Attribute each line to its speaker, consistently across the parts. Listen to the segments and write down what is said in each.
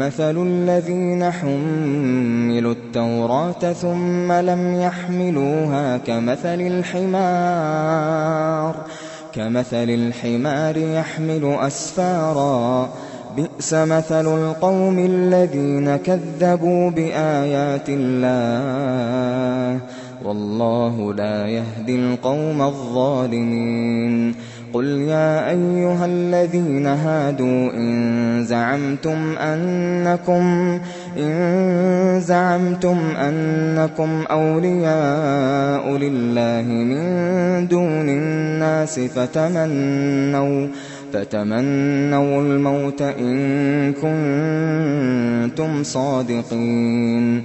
Speaker 1: مثل الذين حملوا التوراة ثم لم يحملوها كمثل الحمار كمثل الحمار يحمل أسفارا. بئس مثل القوم الذين كذبوا بآيات الله والله لا يهدي القوم الظالمين. أيها الذين هادوا إن زعمتم أنكم إن زعمتم أنكم أولياء لله من دون الناس فتمنوا فتمنوا الموت إن كنتم صادقين.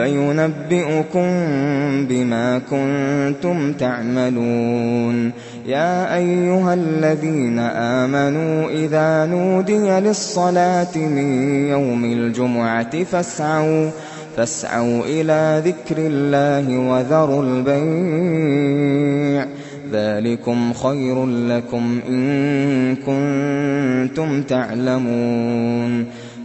Speaker 1: فينبئكم بما كنتم تعملون. يا أيها الذين آمنوا إذا نودي للصلاة من يوم الجمعة فاسعوا فاسعوا إلى ذكر الله وذروا البيع. ذلكم خير لكم إن كنتم تعلمون.